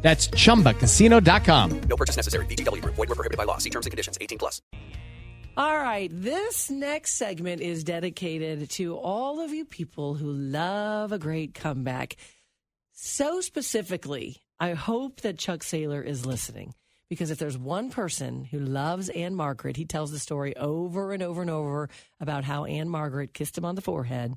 That's chumbacasino.com. No purchase necessary. VGW Group. Void were prohibited by law. See terms and conditions. 18 plus. All right, this next segment is dedicated to all of you people who love a great comeback. So specifically, I hope that Chuck Saylor is listening because if there's one person who loves Ann-Margret, he tells the story over and over and over about how Ann-Margret kissed him on the forehead.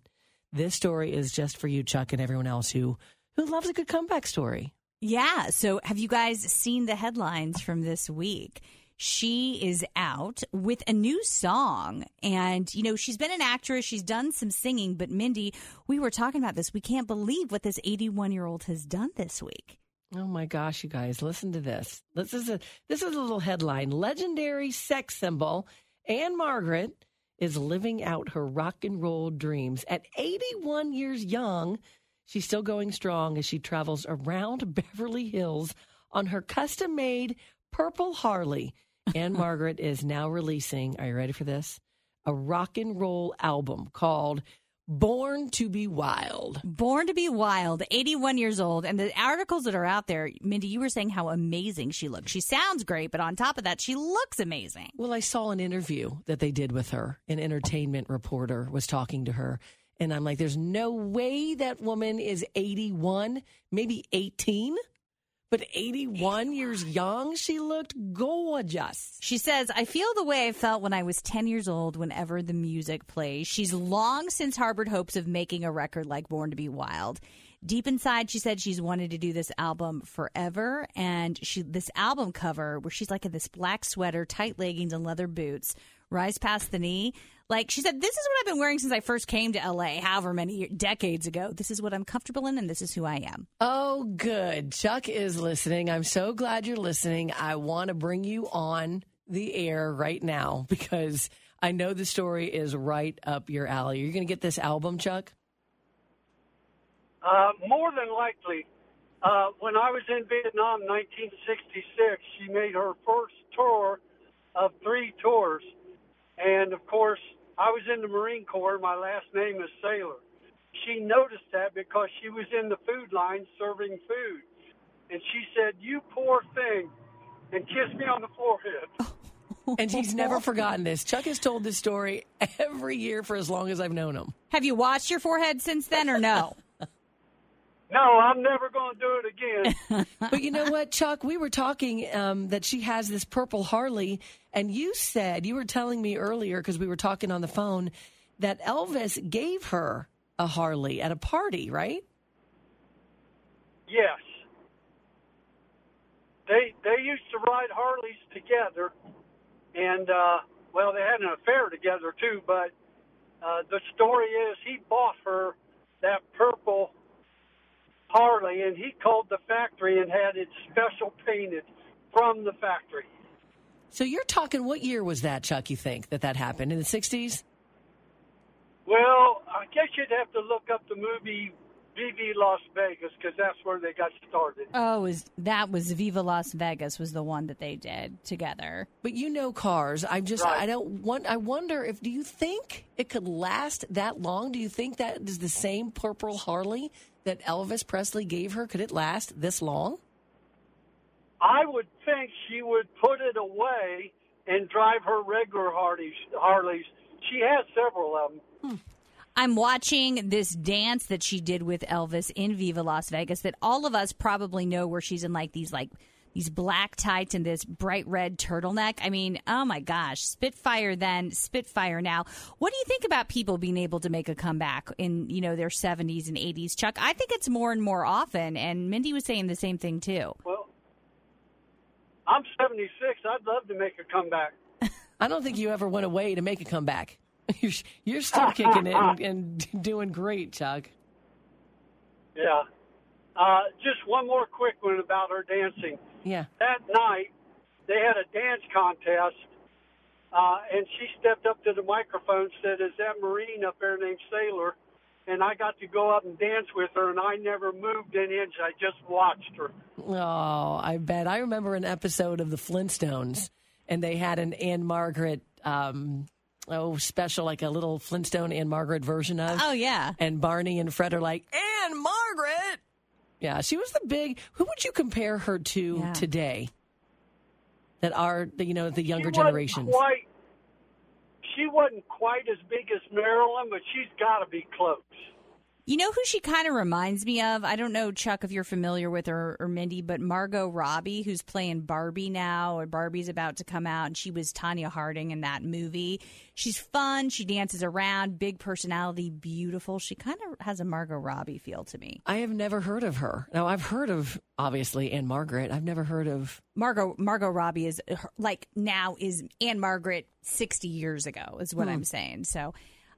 This story is just for you, Chuck, and everyone else who who loves a good comeback story. Yeah. So, have you guys seen the headlines from this week? She is out with a new song. And, you know, she's been an actress, she's done some singing. But, Mindy, we were talking about this. We can't believe what this 81 year old has done this week. Oh my gosh, you guys, listen to this. This is a this is a little headline. Legendary sex symbol Ann-Margret is living out her rock and roll dreams at 81 years young. She's still going strong as she travels around Beverly Hills on her custom made purple Harley. Ann Margret is now releasing, are you ready for this? A rock and roll album called Born to be Wild. Born to be Wild, 81 years old. And the articles that are out there, Mindy, you were saying how amazing she looks. She sounds great, but on top of that, she looks amazing. Well, I saw an interview that they did with her. An entertainment reporter was talking to her. And I'm like, there's no way that woman is 81, maybe 18, but 81 years young. She looked gorgeous. She says, I feel the way I felt when I was 10 years old whenever the music plays. She's long since harbored hopes of making a record like Born to be Wild. Deep inside, she said she's wanted to do this album forever. And she this album cover, where she's like in this black sweater, tight leggings, and leather boots, rise past the knee. Like she said, this is what I've been wearing since I first came to LA, however many decades ago. This is what I'm comfortable in, and this is who I am. Oh, good. Chuck is listening. I'm so glad you're listening. I want to bring you on the air right now because I know the story is right up your alley. You're going to get this album, Chuck? Uh, more than likely. Uh, when I was in Vietnam, 1966, she made her first tour of three tours. And of course, I was in the Marine Corps. My last name is Sailor. She noticed that because she was in the food line serving food. And she said, You poor thing, and kissed me on the forehead. and he's never forgotten this. Chuck has told this story every year for as long as I've known him. Have you washed your forehead since then or no? no, I'm never going to do it again. but you know what, Chuck? We were talking um, that she has this purple Harley, and you said, you were telling me earlier because we were talking on the phone, that Elvis gave her a Harley at a party, right? Yes. They they used to ride Harleys together, and uh, well, they had an affair together too. But uh, the story is he bought her that purple Harley, and he called the factory and had it special painted from the factory. So you're talking, what year was that, Chuck, you think, that that happened? In the 60s? Well, I guess you'd have to look up the movie Viva Las Vegas because that's where they got started. Oh, was that was Viva Las Vegas was the one that they did together. But you know cars. I just Right. I don't want I wonder if do you think it could last that long? Do you think that is the same purple Harley that Elvis Presley gave her? Could it last this long? I would think she would put it away and drive her regular Harleys. Harleys. She has several of them. Hmm. I'm watching this dance that she did with Elvis in Viva Las Vegas that all of us probably know where she's in like these like these black tights and this bright red turtleneck. I mean, oh my gosh, Spitfire then, Spitfire now. What do you think about people being able to make a comeback in, you know, their 70s and 80s? Chuck, I think it's more and more often and Mindy was saying the same thing too. Well, I'm 76. I'd love to make a comeback. I don't think you ever went away to make a comeback. You're, you're still kicking it and, and doing great, Chuck. Yeah. Uh, just one more quick one about her dancing. Yeah. That night, they had a dance contest, uh, and she stepped up to the microphone, said, "Is that Marine up there named Sailor?" And I got to go up and dance with her, and I never moved an inch. I just watched her. Oh, I bet. I remember an episode of the Flintstones, and they had an Ann-Margret. Um, Oh, special, like a little Flintstone Ann-Margret version of. Oh, yeah. And Barney and Fred are like, Ann-Margret. Yeah, she was the big. Who would you compare her to Yeah. today? That are the you know the younger She generations. Quite, she wasn't quite as big as Marilyn, but she's got to be close. You know who she kind of reminds me of? I don't know, Chuck, if you're familiar with her or Mindy, but Margot Robbie, who's playing Barbie now, or Barbie's about to come out, and she was Tonya Harding in that movie. She's fun. She dances around, big personality, beautiful. She kind of has a Margot Robbie feel to me. I have never heard of her. Now I've heard of obviously Ann-Margret. I've never heard of. Margot Margot Robbie is like now is Ann-Margret 60 years ago is what hmm. I'm saying. So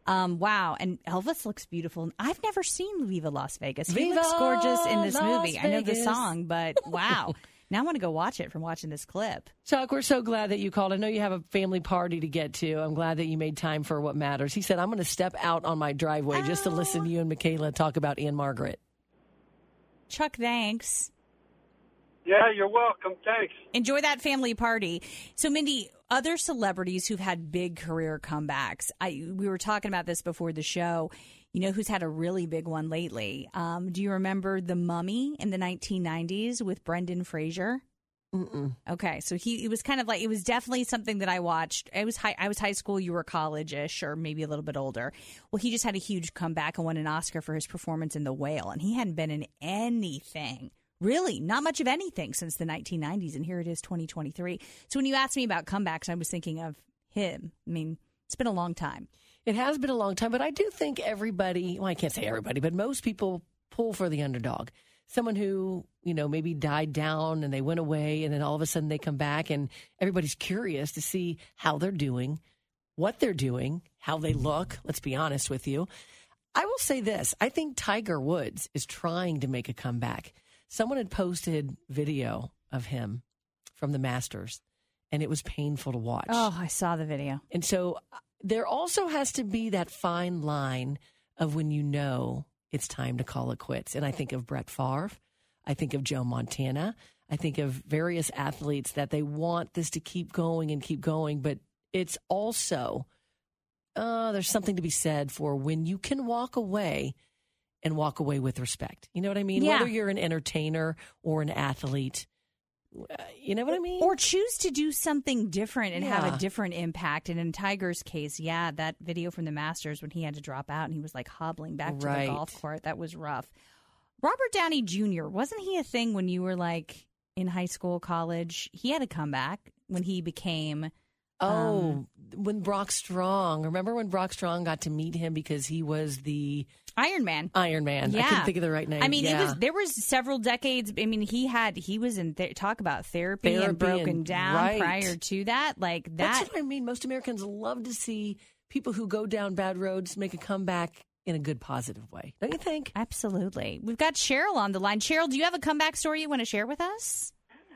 um, wow, and Elvis looks beautiful. I've never seen Viva Las Vegas. He Viva looks gorgeous in this Las movie. I know the song, but wow. now I want to go watch it from watching this clip. Chuck, we're so glad that you called. I know you have a family party to get to. I'm glad that you made time for what matters. He said, I'm going to step out on my driveway just to listen to you and Mikaela talk about Ann-Margret. Chuck, thanks. Yeah, you're welcome. Thanks. Enjoy that family party. So, Mindy, other celebrities who've had big career comebacks. I we were talking about this before the show. You know who's had a really big one lately? Um, do you remember The Mummy in the 1990s with Brendan Fraser? Mm-mm. Okay, so he it was kind of like it was definitely something that I watched. I was high, I was high school, you were college ish, or maybe a little bit older. Well, he just had a huge comeback and won an Oscar for his performance in The Whale, and he hadn't been in anything really, not much of anything since the 1990s, and here it is, 2023. So when you asked me about comebacks, I was thinking of him. I mean, it's been a long time. It has been a long time, but I do think everybody, well, I can't say everybody, but most people pull for the underdog. Someone who, you know, maybe died down and they went away and then all of a sudden they come back and everybody's curious to see how they're doing, what they're doing, how they look. Let's be honest with you. I will say this I think Tiger Woods is trying to make a comeback. Someone had posted video of him from the Masters and it was painful to watch. Oh, I saw the video. And so uh, there also has to be that fine line of when you know it's time to call it quits. And I think of Brett Favre. I think of Joe Montana. I think of various athletes that they want this to keep going and keep going. But it's also, uh, there's something to be said for when you can walk away and walk away with respect. You know what I mean? Yeah. Whether you're an entertainer or an athlete, uh, you know what I mean? Or choose to do something different and have a different impact. And in Tiger's case, yeah, that video from the Masters when he had to drop out and he was like hobbling back to the golf court, that was rough. Robert Downey Jr., wasn't he a thing when you were like in high school, college? He had a comeback when he became. Oh, Um, when Brock Strong. Remember when Brock Strong got to meet him because he was the Iron Man. Iron Man? I Yeah. couldn't think of the right name. I mean, yeah. it was there was several decades. I mean, he had he was in th- talk about therapy, Therapy and broken and- down right. prior to that. Like that, That's what I mean. Most Americans love to see people who go down bad roads make a comeback in a good, positive way. Don't you think? Absolutely. We've got Cheryl on the line. Cheryl, do you have a comeback story you want to share with us?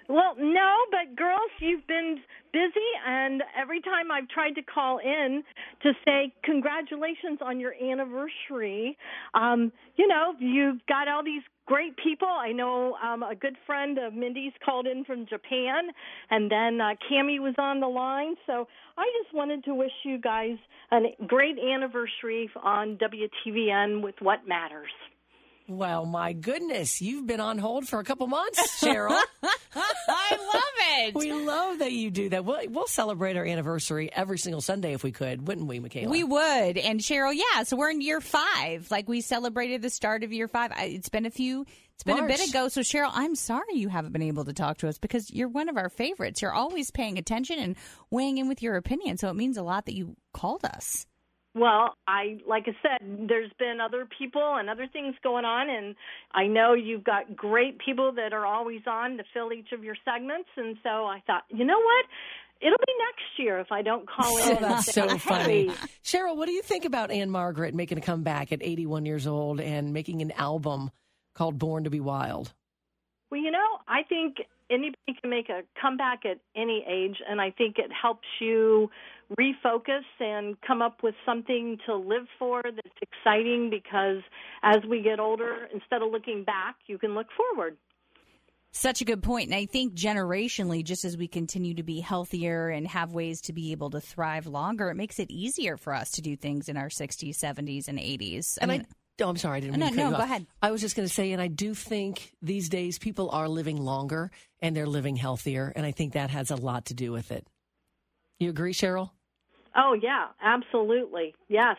Well, no, but girls, you've been busy, and every time I've tried to call in to say congratulations on your anniversary, um, you know, you've got all these great people. I know um, a good friend of Mindy's called in from Japan, and then uh, Cami was on the line. So I just wanted to wish you guys a great anniversary on WTVN with What Matters. Well, my goodness, you've been on hold for a couple months, Cheryl. I love it. we love that you do that. We'll, we'll celebrate our anniversary every single Sunday if we could, wouldn't we, Mikaela? We would. And Cheryl, yeah, so we're in year five. Like we celebrated the start of year five. It's been a few, it's been a bit ago. So Cheryl, I'm sorry you haven't been able to talk to us because you're one of our favorites. You're always paying attention and weighing in with your opinion. So it means a lot that you called us. Well, I like I said, there's been other people and other things going on, and I know you've got great people that are always on to fill each of your segments, and so I thought, you know what? It'll be next year if I don't call in. Oh, that's so Hey. funny. Cheryl, what do you think about Ann-Margret making a comeback at 81 years old and making an album called Born to Be Wild? Well, you know, I think anybody can make a comeback at any age, and I think it helps you refocus and come up with something to live for that's exciting because as we get older, instead of looking back, you can look forward. Such a good point. And I think generationally, just as we continue to be healthier and have ways to be able to thrive longer, it makes it easier for us to do things in our 60s, 70s, and 80s. And mean, I, oh, I'm sorry, I didn't No, to no, go ahead. I was just going to say, and I do think these days people are living longer and they're living healthier, and I think that has a lot to do with it. You agree, Cheryl? Oh, yeah, absolutely. Yes.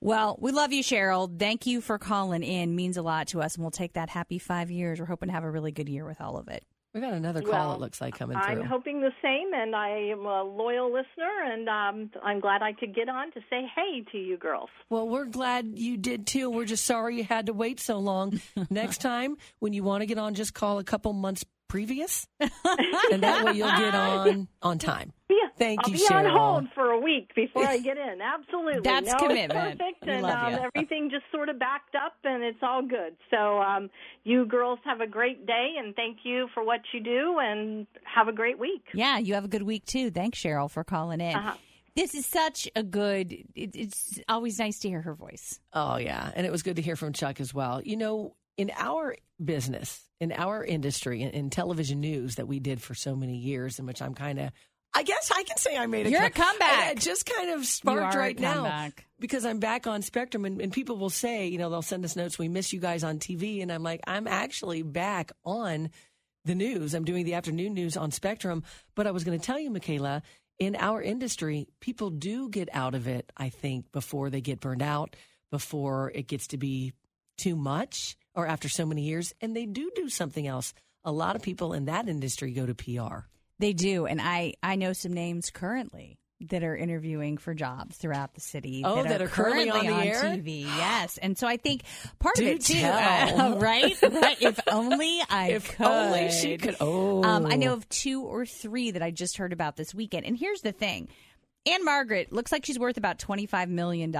Well, we love you, Cheryl. Thank you for calling in. Means a lot to us, and we'll take that happy five years. We're hoping to have a really good year with all of it. We got another call. Well, it looks like coming I'm through. hoping the same, and I am a loyal listener, and um, I'm glad I could get on to say hey to you girls. Well, we're glad you did too. We're just sorry you had to wait so long. Next time, when you want to get on, just call a couple months previous, and that way you'll get on on time. Yeah, Thank I'll you, be on Cheryl. hold for a week before I get in. Absolutely, That's no, commitment. It's perfect, We and love um, you. everything just sort of backed up, and it's all good. So, um, you girls have a great day, and thank you for what you do, and have a great week. Yeah, you have a good week too. Thanks, Cheryl, for calling in. Uh-huh. This is such a good. It, it's always nice to hear her voice. Oh, yeah. And it was good to hear from Chuck as well. You know, in our business, in our industry, in, in television news that we did for so many years, in which I'm kind of, I guess I can say I made a, You're a comeback. It just kind of sparked right now because I'm back on Spectrum, and, and people will say, you know, they'll send us notes, we miss you guys on TV. And I'm like, I'm actually back on the news. I'm doing the afternoon news on Spectrum. But I was going to tell you, Mikaela, in our industry, people do get out of it, I think, before they get burned out, before it gets to be too much, or after so many years, and they do do something else. A lot of people in that industry go to PR. They do, and I I know some names currently that are interviewing for jobs throughout the city. Oh, that are currently on the air? TV. Yes, and so I think part Do of it too, tell. right? Right. If only I If could. only she could. Oh, Um, I know of two or three that I just heard about this weekend. And here's the thing. Ann-Margret looks like she's worth about $25 million.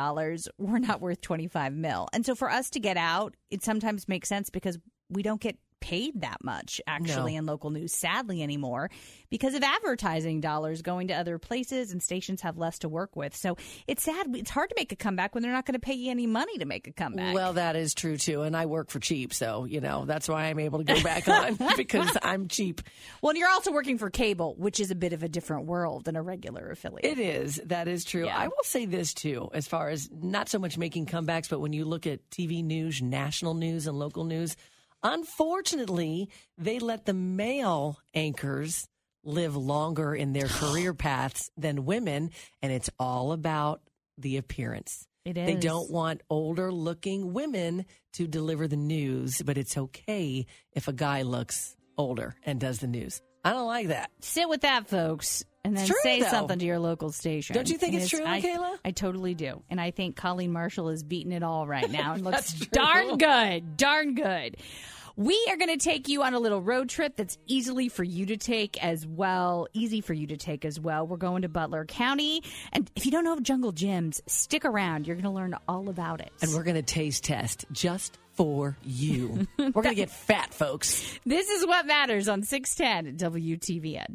We're not worth 25 mil. And so for us to get out, it sometimes makes sense because we don't get paid that much actually No. in local news sadly anymore because of advertising dollars going to other places and stations have less to work with. So it's sad. It's hard to make a comeback when they're not going to pay you any money to make a comeback. Well, that is true too, and I work for cheap, so you know that's why I'm able to go back on because I'm cheap. well, and you're also working for cable, which is a bit of a different world than a regular affiliate. It is. That is true. Yeah. I will say this too, as far as not so much making comebacks, but when you look at TV news, national news, and local news, unfortunately, they let the male anchors live longer in their career paths than women, and it's all about the appearance. It They don't want older looking women to deliver the news, but it's okay if a guy looks older and does the news. I don't like that. sit with that, folks, and then true, say though. something to your local station. Don't you think And it's true, I, Mikaela? I totally do, and I think Colleen Marshall is beating it all right now and looks true. darn good, darn good. We are going to take you on a little road trip that's easily for you to take as well, easy for you to take as well. We're going to Butler County, and if you don't know of Jungle Jim's, stick around. You're going to learn all about it. And we're going to taste test just for you. we're going to get fat, folks. this is what matters on 610 WTVN.